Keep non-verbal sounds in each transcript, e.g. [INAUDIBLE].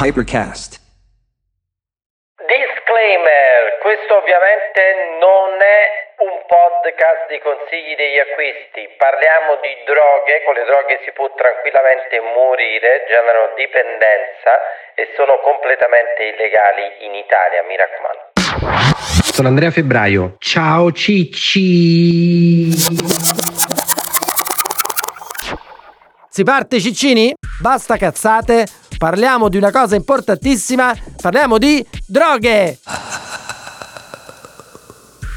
Hypercast. Disclaimer, questo ovviamente non è un podcast di consigli degli acquisti, parliamo di droghe, con le droghe si può tranquillamente morire, generano dipendenza e sono completamente illegali in Italia, mi raccomando. Sono Andrea Febbraio. Ciao Cicci. Si parte Ciccini? Basta cazzate, parliamo di una cosa importantissima, parliamo di droghe!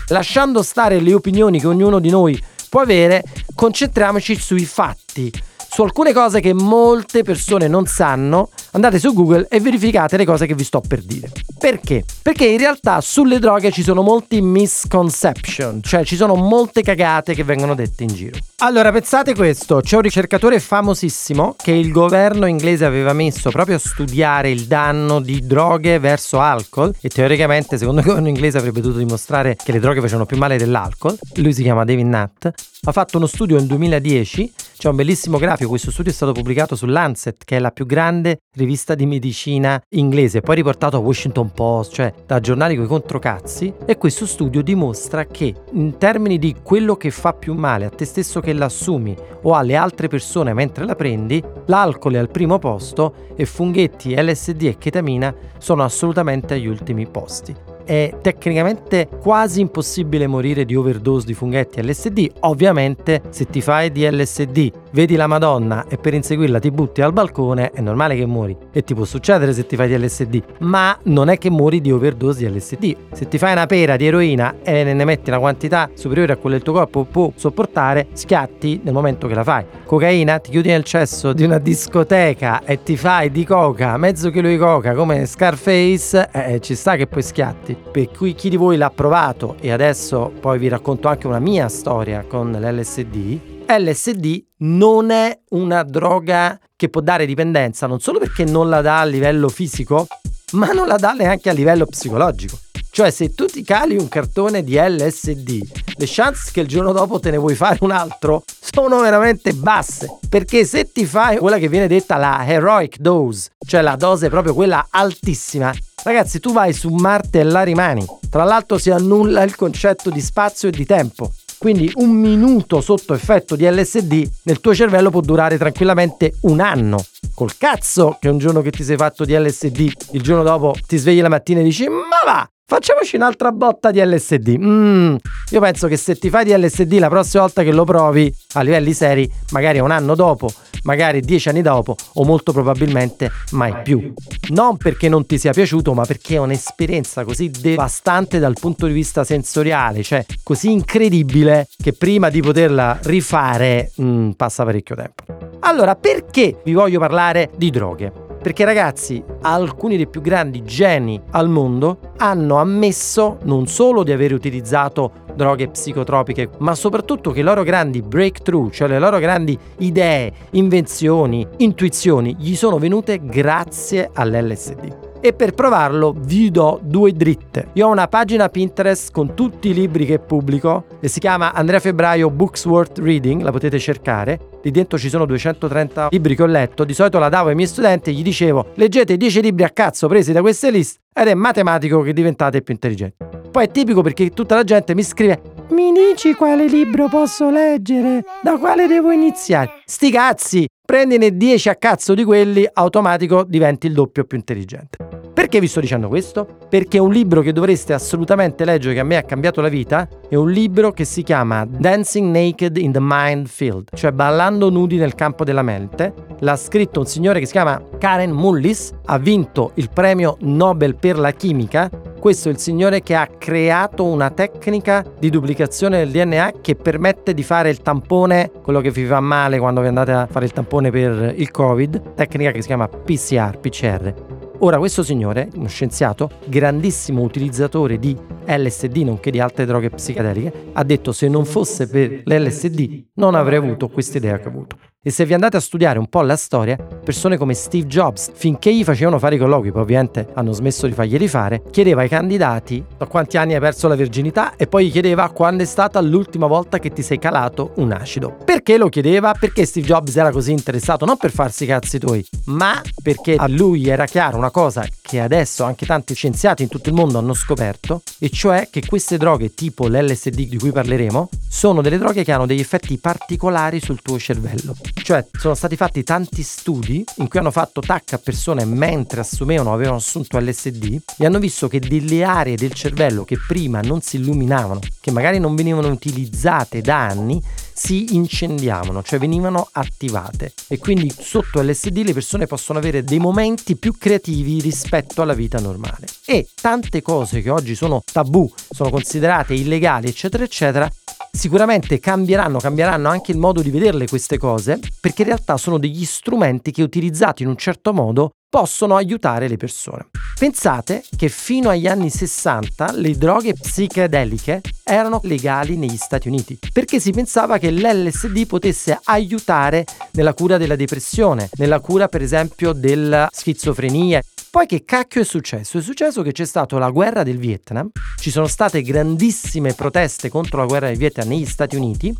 Lasciando stare le opinioni che ognuno di noi può avere, concentriamoci sui fatti su alcune cose che molte persone non sanno, andate su Google e verificate le cose che vi sto per dire. Perché? Perché in realtà sulle droghe ci sono molti misconception, cioè ci sono molte cagate che vengono dette in giro. Allora, pensate questo, c'è un ricercatore famosissimo che il governo inglese aveva messo proprio a studiare il danno di droghe verso alcol e teoricamente secondo il governo inglese avrebbe dovuto dimostrare che le droghe facevano più male dell'alcol. Lui si chiama David Nutt, ha fatto uno studio nel 2010, c'è un bellissimo grafico, questo studio è stato pubblicato su Lancet, che è la più grande rivista di medicina inglese, poi riportato a Washington Post, cioè da giornali con i controcazzi, e questo studio dimostra che in termini di quello che fa più male a te stesso che l'assumi o alle altre persone mentre la prendi, l'alcol è al primo posto e funghetti, LSD e ketamina sono assolutamente agli ultimi posti è tecnicamente quasi impossibile morire di overdose di funghetti LSD. Ovviamente, se ti fai di LSD, vedi la Madonna e per inseguirla ti butti al balcone, è normale che muori. E ti può succedere se ti fai di LSD, ma non è che muori di overdose di LSD. Se ti fai una pera di eroina e ne metti una quantità superiore a quella del tuo corpo può sopportare, schiatti nel momento che la fai. Cocaina, ti chiudi nel cesso di una discoteca e ti fai di coca, mezzo chilo di coca come Scarface, eh, ci sta che poi schiatti. Per cui chi di voi l'ha provato e adesso poi vi racconto anche una mia storia con l'LSD, LSD non è una droga che può dare dipendenza, non solo perché non la dà a livello fisico, ma non la dà neanche a livello psicologico. Cioè, se tu ti cali un cartone di LSD, le chance che il giorno dopo te ne vuoi fare un altro sono veramente basse. Perché se ti fai quella che viene detta la heroic dose, cioè la dose proprio quella altissima, ragazzi, tu vai su Marte e là rimani. Tra l'altro si annulla il concetto di spazio e di tempo. Quindi un minuto sotto effetto di LSD nel tuo cervello può durare tranquillamente un anno. Col cazzo che un giorno che ti sei fatto di LSD, il giorno dopo ti svegli la mattina e dici ma va, Facciamoci un'altra botta di LSD. Mm, io penso che se ti fai di LSD la prossima volta che lo provi a livelli seri, magari un anno dopo, magari dieci anni dopo, o molto probabilmente mai più. Non perché non ti sia piaciuto, ma perché è un'esperienza così devastante dal punto di vista sensoriale, cioè così incredibile che prima di poterla rifare mm, passa parecchio tempo. Allora, perché vi voglio parlare di droghe? Perché ragazzi, alcuni dei più grandi geni al mondo hanno ammesso non solo di aver utilizzato droghe psicotropiche, ma soprattutto che i loro grandi breakthrough, cioè le loro grandi idee, invenzioni, intuizioni, gli sono venute grazie all'LSD e per provarlo vi do due dritte. Io ho una pagina Pinterest con tutti i libri che pubblico e si chiama Andrea Febbraio Books Worth Reading, la potete cercare. Lì dentro ci sono 230 libri che ho letto, di solito la davo ai miei studenti e gli dicevo leggete 10 libri a cazzo presi da queste liste ed è matematico che diventate più intelligenti. Poi è tipico perché tutta la gente mi scrive mi dici quale libro posso leggere? Da quale devo iniziare? Sti cazzi! Prendine 10 a cazzo di quelli, automatico diventi il doppio più intelligente. Perché vi sto dicendo questo? Perché un libro che dovreste assolutamente leggere, che a me ha cambiato la vita, è un libro che si chiama Dancing Naked in the Mind Field, cioè ballando nudi nel campo della mente. L'ha scritto un signore che si chiama Karen Mullis, ha vinto il premio Nobel per la chimica questo è il signore che ha creato una tecnica di duplicazione del DNA che permette di fare il tampone, quello che vi fa male quando vi andate a fare il tampone per il Covid, tecnica che si chiama PCR, PCR. Ora, questo signore, uno scienziato, grandissimo utilizzatore di LSD, nonché di altre droghe psichedeliche, ha detto se non fosse per l'LSD non avrei avuto questa idea che ho avuto. E se vi andate a studiare un po' la storia, persone come Steve Jobs, finché gli facevano fare i colloqui, poi ovviamente hanno smesso di farglieli fare, chiedeva ai candidati da quanti anni hai perso la virginità e poi gli chiedeva quando è stata l'ultima volta che ti sei calato un acido. Perché lo chiedeva? Perché Steve Jobs era così interessato, non per farsi i cazzi tuoi, ma perché a lui era chiaro una cosa che adesso anche tanti scienziati in tutto il mondo hanno scoperto, e cioè che queste droghe tipo l'LSD di cui parleremo sono delle droghe che hanno degli effetti particolari sul tuo cervello. Cioè sono stati fatti tanti studi in cui hanno fatto tac a persone mentre assumevano o avevano assunto LSD e hanno visto che delle aree del cervello che prima non si illuminavano, che magari non venivano utilizzate da anni, si incendiavano, cioè venivano attivate e quindi sotto LSD le persone possono avere dei momenti più creativi rispetto alla vita normale. E tante cose che oggi sono tabù, sono considerate illegali, eccetera, eccetera, Sicuramente cambieranno, cambieranno anche il modo di vederle queste cose, perché in realtà sono degli strumenti che utilizzati in un certo modo possono aiutare le persone. Pensate che fino agli anni 60 le droghe psichedeliche erano legali negli Stati Uniti, perché si pensava che l'LSD potesse aiutare nella cura della depressione, nella cura per esempio della schizofrenia. Poi che cacchio è successo? È successo che c'è stata la guerra del Vietnam, ci sono state grandissime proteste contro la guerra del Vietnam negli Stati Uniti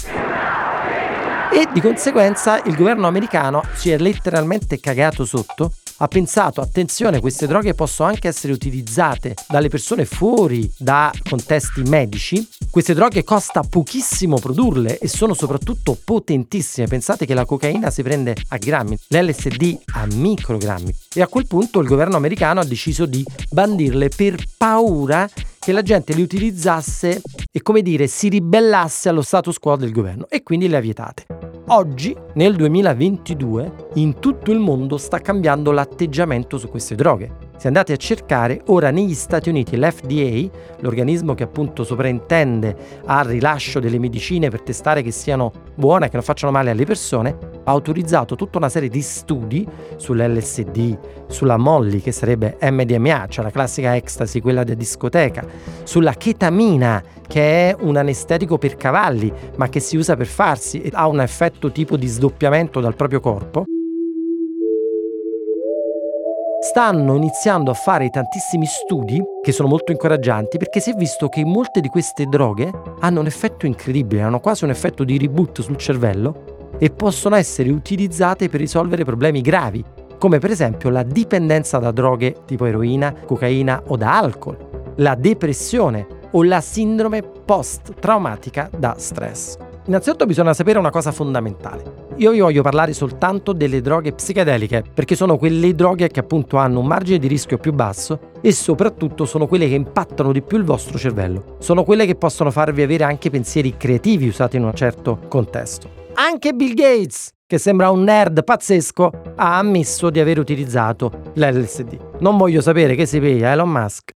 e di conseguenza il governo americano si è letteralmente cagato sotto ha pensato, attenzione, queste droghe possono anche essere utilizzate dalle persone fuori da contesti medici. Queste droghe costa pochissimo produrle e sono soprattutto potentissime. Pensate che la cocaina si prende a grammi, l'LSD a microgrammi. E a quel punto il governo americano ha deciso di bandirle per paura che la gente li utilizzasse e come dire si ribellasse allo status quo del governo e quindi le ha vietate. Oggi, nel 2022, in tutto il mondo sta cambiando l'atteggiamento su queste droghe. Se andate a cercare, ora negli Stati Uniti l'FDA, l'organismo che appunto sovrintende al rilascio delle medicine per testare che siano buone e che non facciano male alle persone, ha autorizzato tutta una serie di studi sull'LSD, sulla Molly, che sarebbe MDMA, cioè la classica ecstasy, quella da discoteca, sulla chetamina, che è un anestetico per cavalli, ma che si usa per farsi e ha un effetto tipo di sdoppiamento dal proprio corpo stanno iniziando a fare tantissimi studi che sono molto incoraggianti perché si è visto che molte di queste droghe hanno un effetto incredibile, hanno quasi un effetto di reboot sul cervello e possono essere utilizzate per risolvere problemi gravi, come per esempio la dipendenza da droghe tipo eroina, cocaina o da alcol, la depressione o la sindrome post-traumatica da stress. Innanzitutto bisogna sapere una cosa fondamentale. Io vi voglio parlare soltanto delle droghe psichedeliche, perché sono quelle droghe che appunto hanno un margine di rischio più basso e soprattutto sono quelle che impattano di più il vostro cervello. Sono quelle che possono farvi avere anche pensieri creativi usati in un certo contesto. Anche Bill Gates, che sembra un nerd pazzesco, ha ammesso di aver utilizzato l'LSD. Non voglio sapere che si piglia Elon Musk.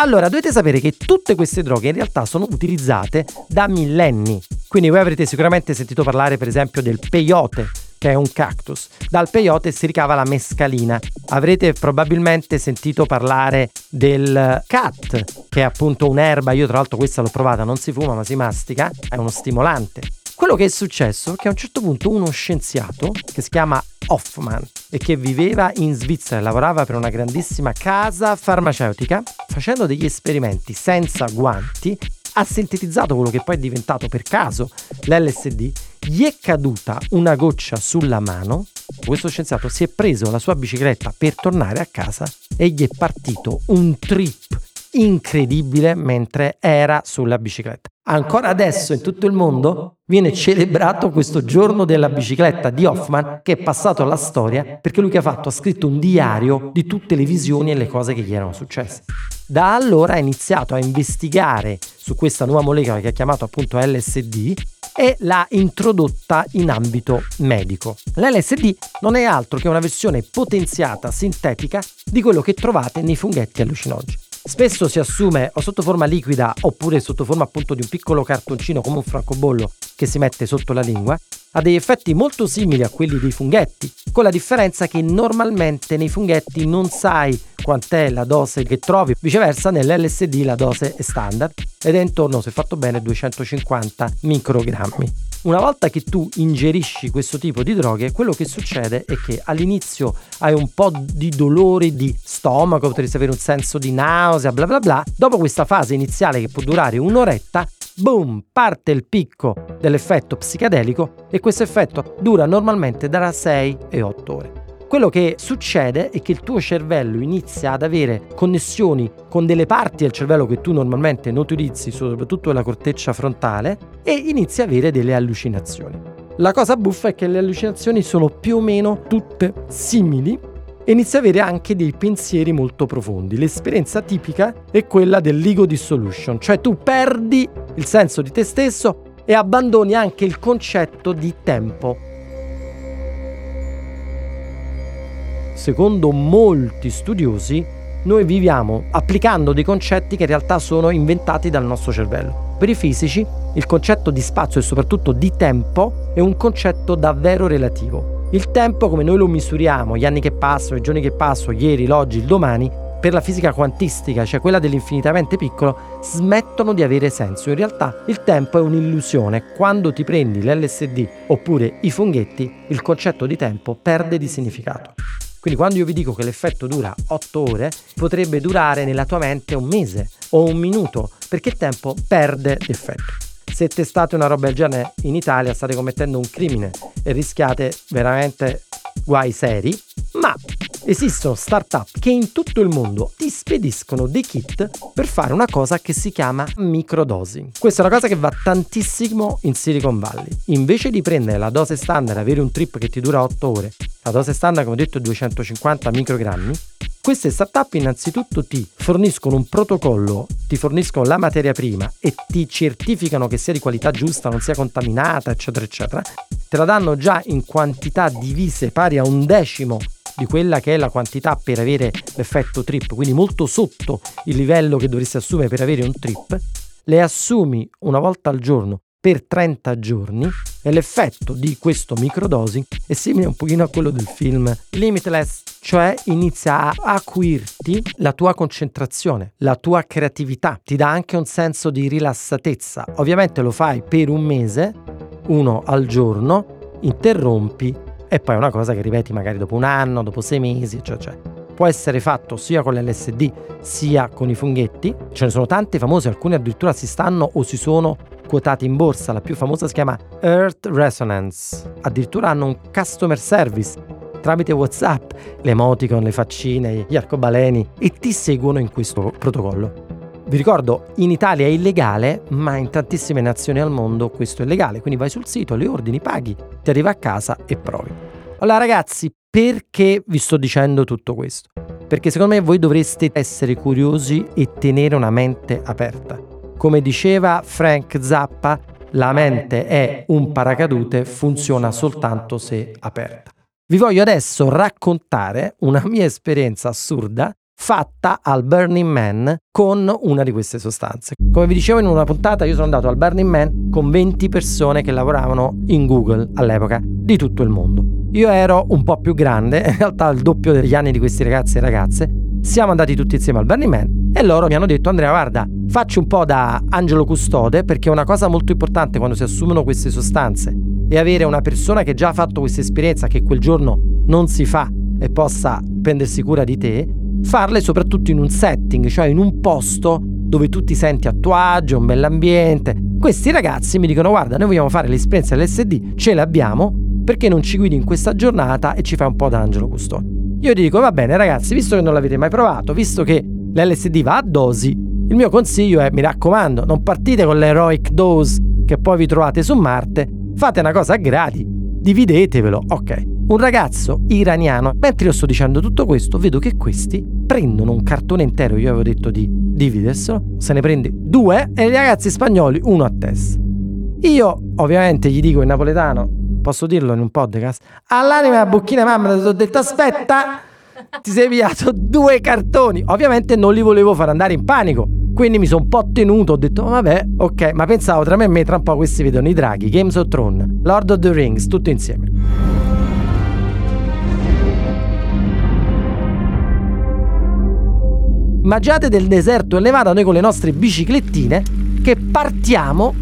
Allora, dovete sapere che tutte queste droghe in realtà sono utilizzate da millenni. Quindi voi avrete sicuramente sentito parlare per esempio del peyote, che è un cactus. Dal peyote si ricava la mescalina. Avrete probabilmente sentito parlare del cat, che è appunto un'erba, io tra l'altro questa l'ho provata, non si fuma ma si mastica, è uno stimolante. Quello che è successo è che a un certo punto uno scienziato che si chiama Hoffman e che viveva in Svizzera e lavorava per una grandissima casa farmaceutica, facendo degli esperimenti senza guanti, ha sintetizzato quello che poi è diventato per caso l'LSD, gli è caduta una goccia sulla mano, questo scienziato si è preso la sua bicicletta per tornare a casa e gli è partito un trip incredibile mentre era sulla bicicletta. Ancora adesso in tutto il mondo viene celebrato questo giorno della bicicletta di Hoffman che è passato alla storia perché lui che ha fatto ha scritto un diario di tutte le visioni e le cose che gli erano successe. Da allora ha iniziato a investigare su questa nuova molecola che ha chiamato appunto LSD e l'ha introdotta in ambito medico. L'LSD non è altro che una versione potenziata sintetica di quello che trovate nei funghetti allucinogeni. Spesso si assume o sotto forma liquida oppure sotto forma appunto di un piccolo cartoncino come un francobollo che si mette sotto la lingua, ha degli effetti molto simili a quelli dei funghetti, con la differenza che normalmente nei funghetti non sai quant'è la dose che trovi, viceversa nell'LSD la dose è standard ed è intorno, se fatto bene, 250 microgrammi. Una volta che tu ingerisci questo tipo di droghe, quello che succede è che all'inizio hai un po' di dolore di stomaco, potresti avere un senso di nausea, bla bla bla. Dopo questa fase iniziale che può durare un'oretta, boom, parte il picco dell'effetto psichedelico e questo effetto dura normalmente da 6 e 8 ore. Quello che succede è che il tuo cervello inizia ad avere connessioni con delle parti del cervello che tu normalmente non utilizzi, soprattutto la corteccia frontale, e inizia ad avere delle allucinazioni. La cosa buffa è che le allucinazioni sono più o meno tutte simili e inizia ad avere anche dei pensieri molto profondi. L'esperienza tipica è quella dell'ego dissolution, cioè tu perdi il senso di te stesso e abbandoni anche il concetto di tempo. Secondo molti studiosi, noi viviamo applicando dei concetti che in realtà sono inventati dal nostro cervello. Per i fisici, il concetto di spazio e soprattutto di tempo è un concetto davvero relativo. Il tempo, come noi lo misuriamo, gli anni che passano, i giorni che passano, ieri, l'oggi, il domani, per la fisica quantistica, cioè quella dell'infinitamente piccolo, smettono di avere senso. In realtà il tempo è un'illusione. Quando ti prendi l'LSD oppure i funghetti, il concetto di tempo perde di significato. Quindi quando io vi dico che l'effetto dura 8 ore, potrebbe durare nella tua mente un mese o un minuto, perché il tempo perde effetto. Se testate una roba del genere in Italia state commettendo un crimine e rischiate veramente guai seri, esistono startup che in tutto il mondo ti spediscono dei kit per fare una cosa che si chiama microdosing. Questa è una cosa che va tantissimo in Silicon Valley. Invece di prendere la dose standard avere un trip che ti dura 8 ore, la dose standard come ho detto è 250 microgrammi, queste startup innanzitutto ti forniscono un protocollo, ti forniscono la materia prima e ti certificano che sia di qualità giusta, non sia contaminata, eccetera, eccetera. Te la danno già in quantità divise pari a un decimo di quella che è la quantità per avere l'effetto trip, quindi molto sotto il livello che dovresti assumere per avere un trip, le assumi una volta al giorno per 30 giorni e l'effetto di questo microdosing è simile un pochino a quello del film Limitless, cioè inizia a acuirti la tua concentrazione, la tua creatività, ti dà anche un senso di rilassatezza. Ovviamente lo fai per un mese, uno al giorno, interrompi e poi è una cosa che ripeti magari dopo un anno, dopo sei mesi, eccetera. Cioè. Può essere fatto sia con l'LSD sia con i funghetti. Ce ne sono tante famose, alcune addirittura si stanno o si sono quotati in borsa. La più famosa si chiama Earth Resonance. Addirittura hanno un customer service tramite WhatsApp, le emoticon, le faccine, gli arcobaleni e ti seguono in questo protocollo. Vi ricordo, in Italia è illegale, ma in tantissime nazioni al mondo questo è legale, quindi vai sul sito, le ordini, paghi, ti arriva a casa e provi. Allora ragazzi, perché vi sto dicendo tutto questo? Perché secondo me voi dovreste essere curiosi e tenere una mente aperta. Come diceva Frank Zappa, la mente è un paracadute, funziona soltanto se aperta. Vi voglio adesso raccontare una mia esperienza assurda fatta al Burning Man con una di queste sostanze. Come vi dicevo in una puntata, io sono andato al Burning Man con 20 persone che lavoravano in Google all'epoca di tutto il mondo. Io ero un po' più grande, [LAUGHS] in realtà il doppio degli anni di questi ragazzi e ragazze. Siamo andati tutti insieme al Burning Man e loro mi hanno detto Andrea guarda facci un po' da angelo custode perché una cosa molto importante quando si assumono queste sostanze è avere una persona che già ha fatto questa esperienza che quel giorno non si fa e possa prendersi cura di te farle soprattutto in un setting, cioè in un posto dove tu ti senti a tuo agio, un bell'ambiente. Questi ragazzi mi dicono guarda, noi vogliamo fare l'esperienza LSD, ce l'abbiamo, perché non ci guidi in questa giornata e ci fai un po' d'angelo custode? Io ti dico va bene ragazzi, visto che non l'avete mai provato, visto che l'LSD va a dosi, il mio consiglio è mi raccomando, non partite con l'heroic dose che poi vi trovate su Marte, fate una cosa a gradi, dividetevelo, ok. Un ragazzo iraniano, mentre io sto dicendo tutto questo, vedo che questi prendono un cartone intero, io avevo detto di dividerselo, se ne prende due e i ragazzi spagnoli uno a testa. Io ovviamente gli dico in napoletano, posso dirlo in un podcast, all'anima bocchina mamma ti ho detto aspetta, ti sei piato due cartoni. Ovviamente non li volevo far andare in panico, quindi mi sono un po' tenuto, ho detto vabbè, ok, ma pensavo tra me e me tra un po' questi vedono i draghi, Games of Thrones, Lord of the Rings, tutto insieme. Immaginate del deserto elevata noi con le nostre biciclettine che partiamo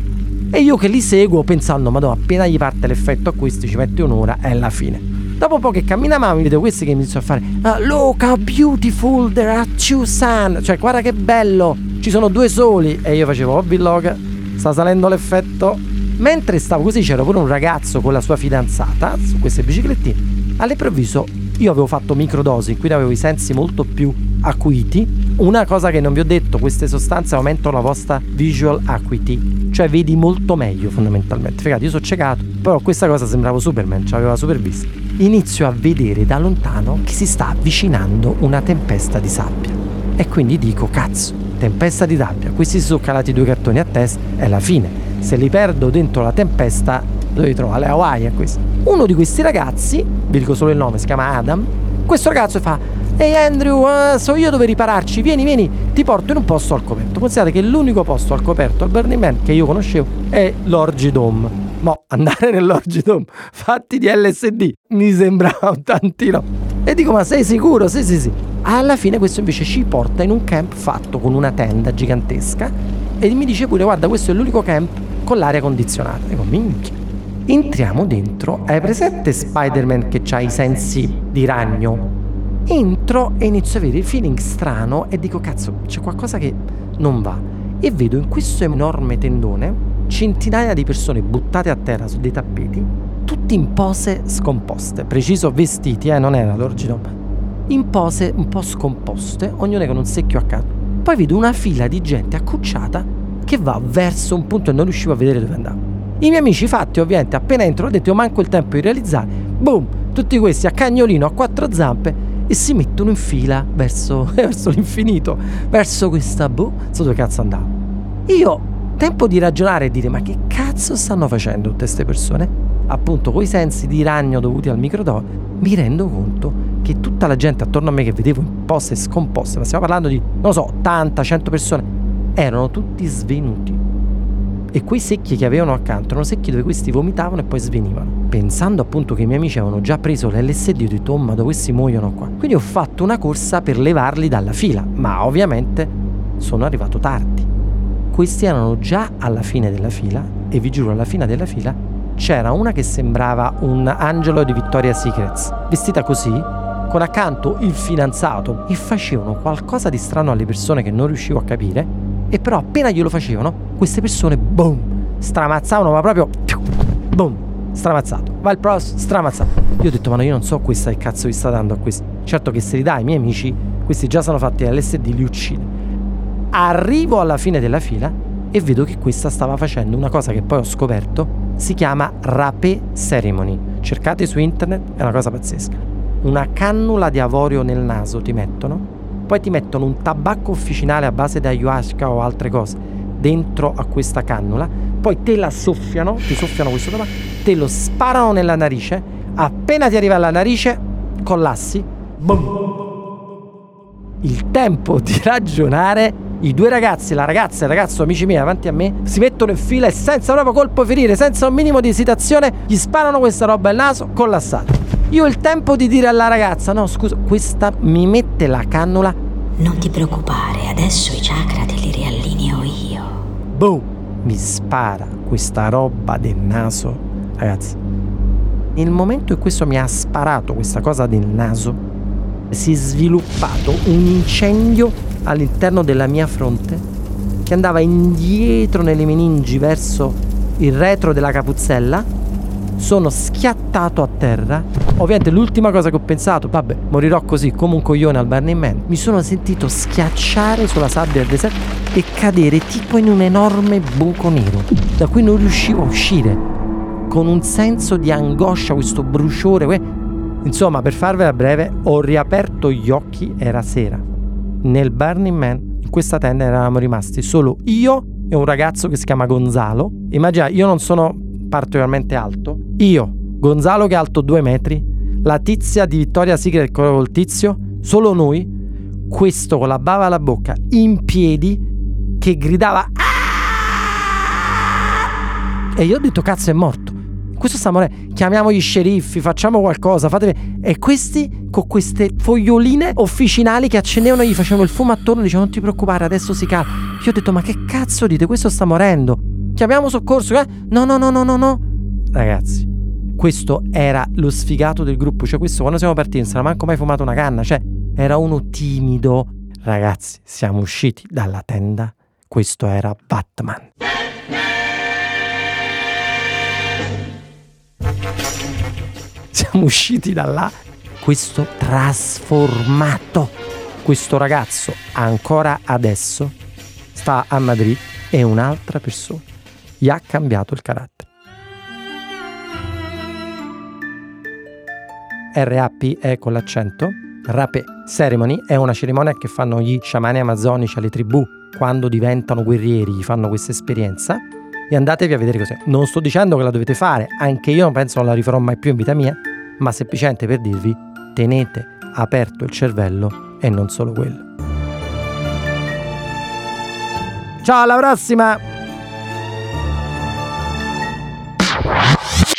E io che li seguo pensando, madonna, appena gli parte l'effetto a questi ci mette un'ora, è la fine. Dopo un po' che camminavamo, vedo questi che iniziano a fare ah, Look how beautiful, there are two sun Cioè, guarda che bello, ci sono due soli E io facevo, oh vlog, sta salendo l'effetto Mentre stavo così c'era pure un ragazzo con la sua fidanzata su queste biciclettine. All'improvviso io avevo fatto microdosi, quindi avevo i sensi molto più acuiti. Una cosa che non vi ho detto, queste sostanze aumentano la vostra visual acuity, cioè vedi molto meglio fondamentalmente. Figate, io sono ciecato, però questa cosa sembrava Superman, ci aveva super vista. Inizio a vedere da lontano che si sta avvicinando una tempesta di sabbia. E quindi dico, cazzo, tempesta di sabbia, questi si sono calati due cartoni a testa, è la fine se li perdo dentro la tempesta, dove li trovo? Alle Hawaii a questo. Uno di questi ragazzi, vi dico solo il nome, si chiama Adam, questo ragazzo fa Ehi Andrew, uh, so io dove ripararci, vieni, vieni, ti porto in un posto al coperto. Considerate che l'unico posto al coperto al Burning Man che io conoscevo è l'Orgy Dome. Mo, andare [LAUGHS] nell'Orgy Dome fatti di LSD mi sembrava un tantino. E dico, ma sei sicuro? Sì, sì, sì. Alla fine questo invece ci porta in un camp fatto con una tenda gigantesca e mi dice pure, guarda, questo è l'unico camp con l'aria condizionata. Dico, minchia. Entriamo dentro, hai presente Spider-Man che ha i sensi di ragno? Entro e inizio a avere il feeling strano e dico, cazzo, c'è qualcosa che non va. E vedo in questo enorme tendone centinaia di persone buttate a terra su dei tappeti, tutti in pose scomposte, preciso vestiti, eh, non era l'origine, in pose un po' scomposte, ognuna con un secchio accanto. Poi vedo una fila di gente accucciata che va verso un punto e non riuscivo a vedere dove andava. I miei amici fatti ovviamente appena entro ho detto io manco il tempo di realizzare, boom, tutti questi a cagnolino a quattro zampe e si mettono in fila verso, [LAUGHS] verso l'infinito, verso questa boh, so dove cazzo andavo. Io, tempo di ragionare e dire ma che cazzo stanno facendo tutte queste persone? Appunto, coi sensi di ragno dovuti al microdose, mi rendo conto che tutta la gente attorno a me che vedevo in poste scomposte, ma stiamo parlando di, non so, 80, 100 persone, erano tutti svenuti. E quei secchi che avevano accanto erano secchi dove questi vomitavano e poi svenivano. Pensando appunto che i miei amici avevano già preso l'LSD, ho detto, oh, ma questi muoiono qua? Quindi ho fatto una corsa per levarli dalla fila, ma ovviamente sono arrivato tardi. Questi erano già alla fine della fila e vi giuro, alla fine della fila c'era una che sembrava un angelo di Victoria's Secrets, vestita così, con accanto il fidanzato e facevano qualcosa di strano alle persone che non riuscivo a capire e però appena glielo facevano, queste persone, boom, stramazzavano, ma proprio, boom, stramazzato. Va il prossimo, stramazzato. Io ho detto, ma no, io non so questa che cazzo vi sta dando a questi. Certo che se li dai ai miei amici, questi già sono fatti all'SD, li uccide. Arrivo alla fine della fila e vedo che questa stava facendo una cosa che poi ho scoperto, si chiama rapé ceremony. Cercate su internet, è una cosa pazzesca. Una cannula di avorio nel naso ti mettono poi ti mettono un tabacco officinale a base di ayahuasca o altre cose dentro a questa cannula, poi te la soffiano, ti soffiano questo tabacco, te lo sparano nella narice, appena ti arriva alla narice, collassi, boom. Il tempo di ragionare, i due ragazzi, la ragazza e il ragazzo amici miei davanti a me, si mettono in fila e senza proprio colpo ferire, senza un minimo di esitazione, gli sparano questa roba al naso, collassato. Io ho il tempo di dire alla ragazza, no scusa, questa mi mette la cannula. Non ti preoccupare, adesso i chakra te li riallineo io. Boom! Mi spara questa roba del naso. Ragazzi, nel momento in cui questo mi ha sparato questa cosa del naso, si è sviluppato un incendio all'interno della mia fronte che andava indietro nelle meningi verso il retro della capuzzella sono schiattato a terra. Ovviamente l'ultima cosa che ho pensato, vabbè, morirò così come un coglione al Burning Man. Mi sono sentito schiacciare sulla sabbia del deserto e cadere tipo in un enorme buco nero, da cui non riuscivo a uscire. Con un senso di angoscia, questo bruciore. Insomma, per farvela breve, ho riaperto gli occhi, era sera. Nel Burning Man, in questa tenda eravamo rimasti solo io e un ragazzo che si chiama Gonzalo. Immagina, io non sono particolarmente alto, io, Gonzalo che è alto due metri, la tizia di Vittoria Secret col tizio, solo noi, questo con la bava alla bocca, in piedi, che gridava Aaah! E io ho detto cazzo è morto. Questo sta morendo. Chiamiamo gli sceriffi, facciamo qualcosa. Fatevi... E questi con queste foglioline officinali che accendevano gli facevano il fumo attorno. Dicevano non ti preoccupare, adesso si calma. Io ho detto ma che cazzo dite? Questo sta morendo chiamiamo soccorso. Eh? No, no, no, no, no, no. Ragazzi, questo era lo sfigato del gruppo. Cioè, questo quando siamo partiti non si era manco mai fumato una canna. Cioè, era uno timido. Ragazzi, siamo usciti dalla tenda. Questo era Batman. Siamo usciti da là. Questo trasformato. Questo ragazzo ancora adesso sta a Madrid e un'altra persona. Gli ha cambiato il carattere. RAP è con l'accento. Rape Ceremony è una cerimonia che fanno gli sciamani amazzonici alle tribù quando diventano guerrieri, fanno questa esperienza. E andatevi a vedere cos'è. Non sto dicendo che la dovete fare, anche io non penso non la rifarò mai più in vita mia, ma semplicemente per dirvi tenete aperto il cervello e non solo quello. Ciao, alla prossima!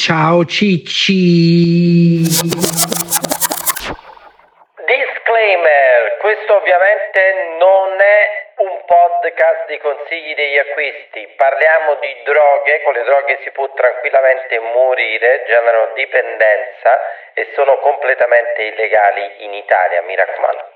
Ciao Cicci! Disclaimer, questo ovviamente non è un podcast di consigli degli acquisti. Parliamo di droghe, con le droghe si può tranquillamente morire, generano dipendenza e sono completamente illegali in Italia, mi raccomando.